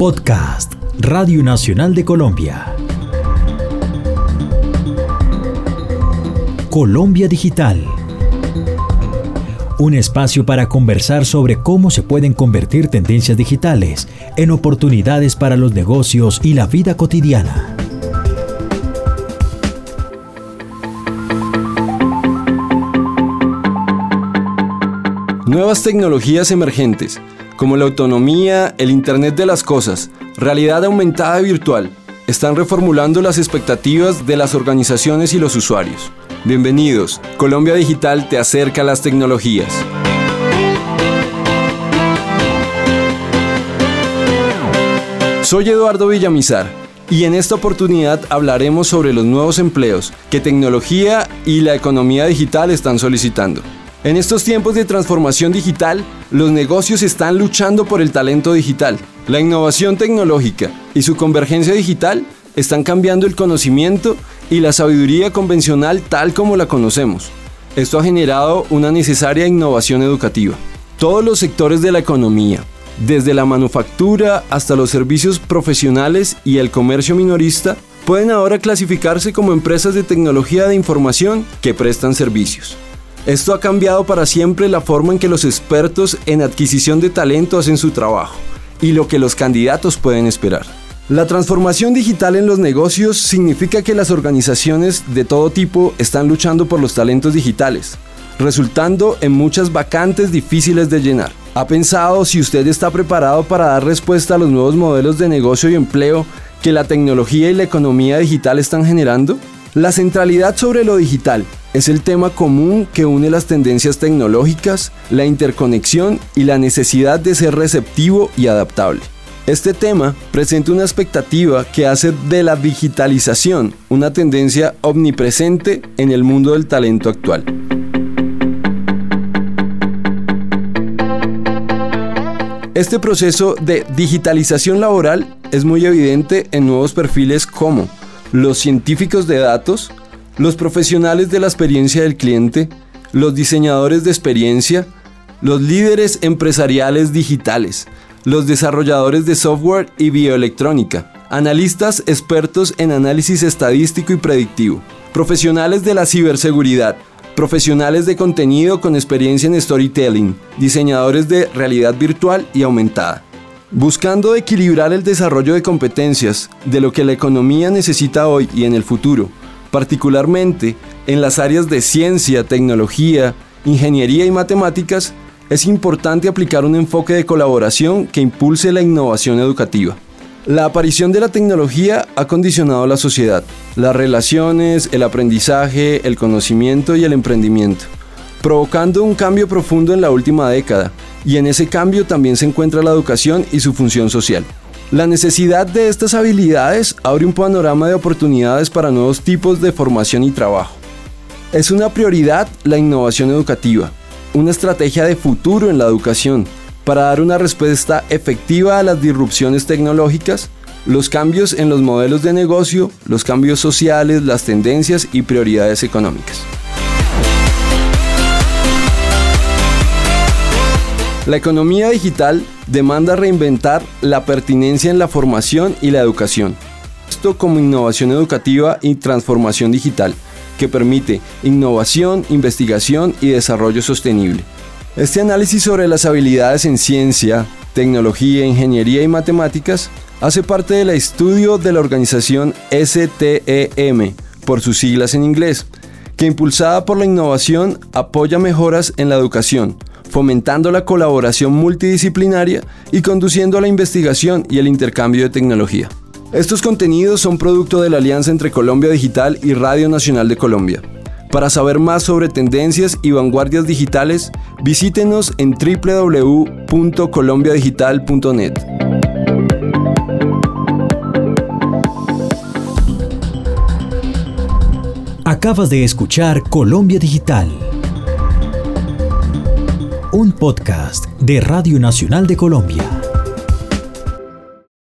Podcast Radio Nacional de Colombia. Colombia Digital. Un espacio para conversar sobre cómo se pueden convertir tendencias digitales en oportunidades para los negocios y la vida cotidiana. Nuevas tecnologías emergentes, como la autonomía, el Internet de las Cosas, realidad aumentada virtual, están reformulando las expectativas de las organizaciones y los usuarios. Bienvenidos, Colombia Digital te acerca a las tecnologías. Soy Eduardo Villamizar y en esta oportunidad hablaremos sobre los nuevos empleos que tecnología y la economía digital están solicitando. En estos tiempos de transformación digital, los negocios están luchando por el talento digital. La innovación tecnológica y su convergencia digital están cambiando el conocimiento y la sabiduría convencional tal como la conocemos. Esto ha generado una necesaria innovación educativa. Todos los sectores de la economía, desde la manufactura hasta los servicios profesionales y el comercio minorista, pueden ahora clasificarse como empresas de tecnología de información que prestan servicios. Esto ha cambiado para siempre la forma en que los expertos en adquisición de talento hacen su trabajo y lo que los candidatos pueden esperar. La transformación digital en los negocios significa que las organizaciones de todo tipo están luchando por los talentos digitales, resultando en muchas vacantes difíciles de llenar. ¿Ha pensado si usted está preparado para dar respuesta a los nuevos modelos de negocio y empleo que la tecnología y la economía digital están generando? La centralidad sobre lo digital es el tema común que une las tendencias tecnológicas, la interconexión y la necesidad de ser receptivo y adaptable. Este tema presenta una expectativa que hace de la digitalización una tendencia omnipresente en el mundo del talento actual. Este proceso de digitalización laboral es muy evidente en nuevos perfiles como los científicos de datos, los profesionales de la experiencia del cliente, los diseñadores de experiencia, los líderes empresariales digitales, los desarrolladores de software y bioelectrónica, analistas expertos en análisis estadístico y predictivo, profesionales de la ciberseguridad, profesionales de contenido con experiencia en storytelling, diseñadores de realidad virtual y aumentada. Buscando equilibrar el desarrollo de competencias de lo que la economía necesita hoy y en el futuro, particularmente en las áreas de ciencia, tecnología, ingeniería y matemáticas, es importante aplicar un enfoque de colaboración que impulse la innovación educativa. La aparición de la tecnología ha condicionado la sociedad, las relaciones, el aprendizaje, el conocimiento y el emprendimiento, provocando un cambio profundo en la última década, y en ese cambio también se encuentra la educación y su función social. La necesidad de estas habilidades abre un panorama de oportunidades para nuevos tipos de formación y trabajo. Es una prioridad la innovación educativa, una estrategia de futuro en la educación para dar una respuesta efectiva a las disrupciones tecnológicas, los cambios en los modelos de negocio, los cambios sociales, las tendencias y prioridades económicas. La economía digital demanda reinventar la pertinencia en la formación y la educación. Esto como innovación educativa y transformación digital, que permite innovación, investigación y desarrollo sostenible. Este análisis sobre las habilidades en ciencia, tecnología, ingeniería y matemáticas hace parte del estudio de la organización STEM, por sus siglas en inglés, que impulsada por la innovación apoya mejoras en la educación, fomentando la colaboración multidisciplinaria y conduciendo a la investigación y el intercambio de tecnología. Estos contenidos son producto de la alianza entre Colombia Digital y Radio Nacional de Colombia. Para saber más sobre tendencias y vanguardias digitales, visítenos en www.colombiadigital.net. Acabas de escuchar Colombia Digital un podcast de Radio Nacional de Colombia.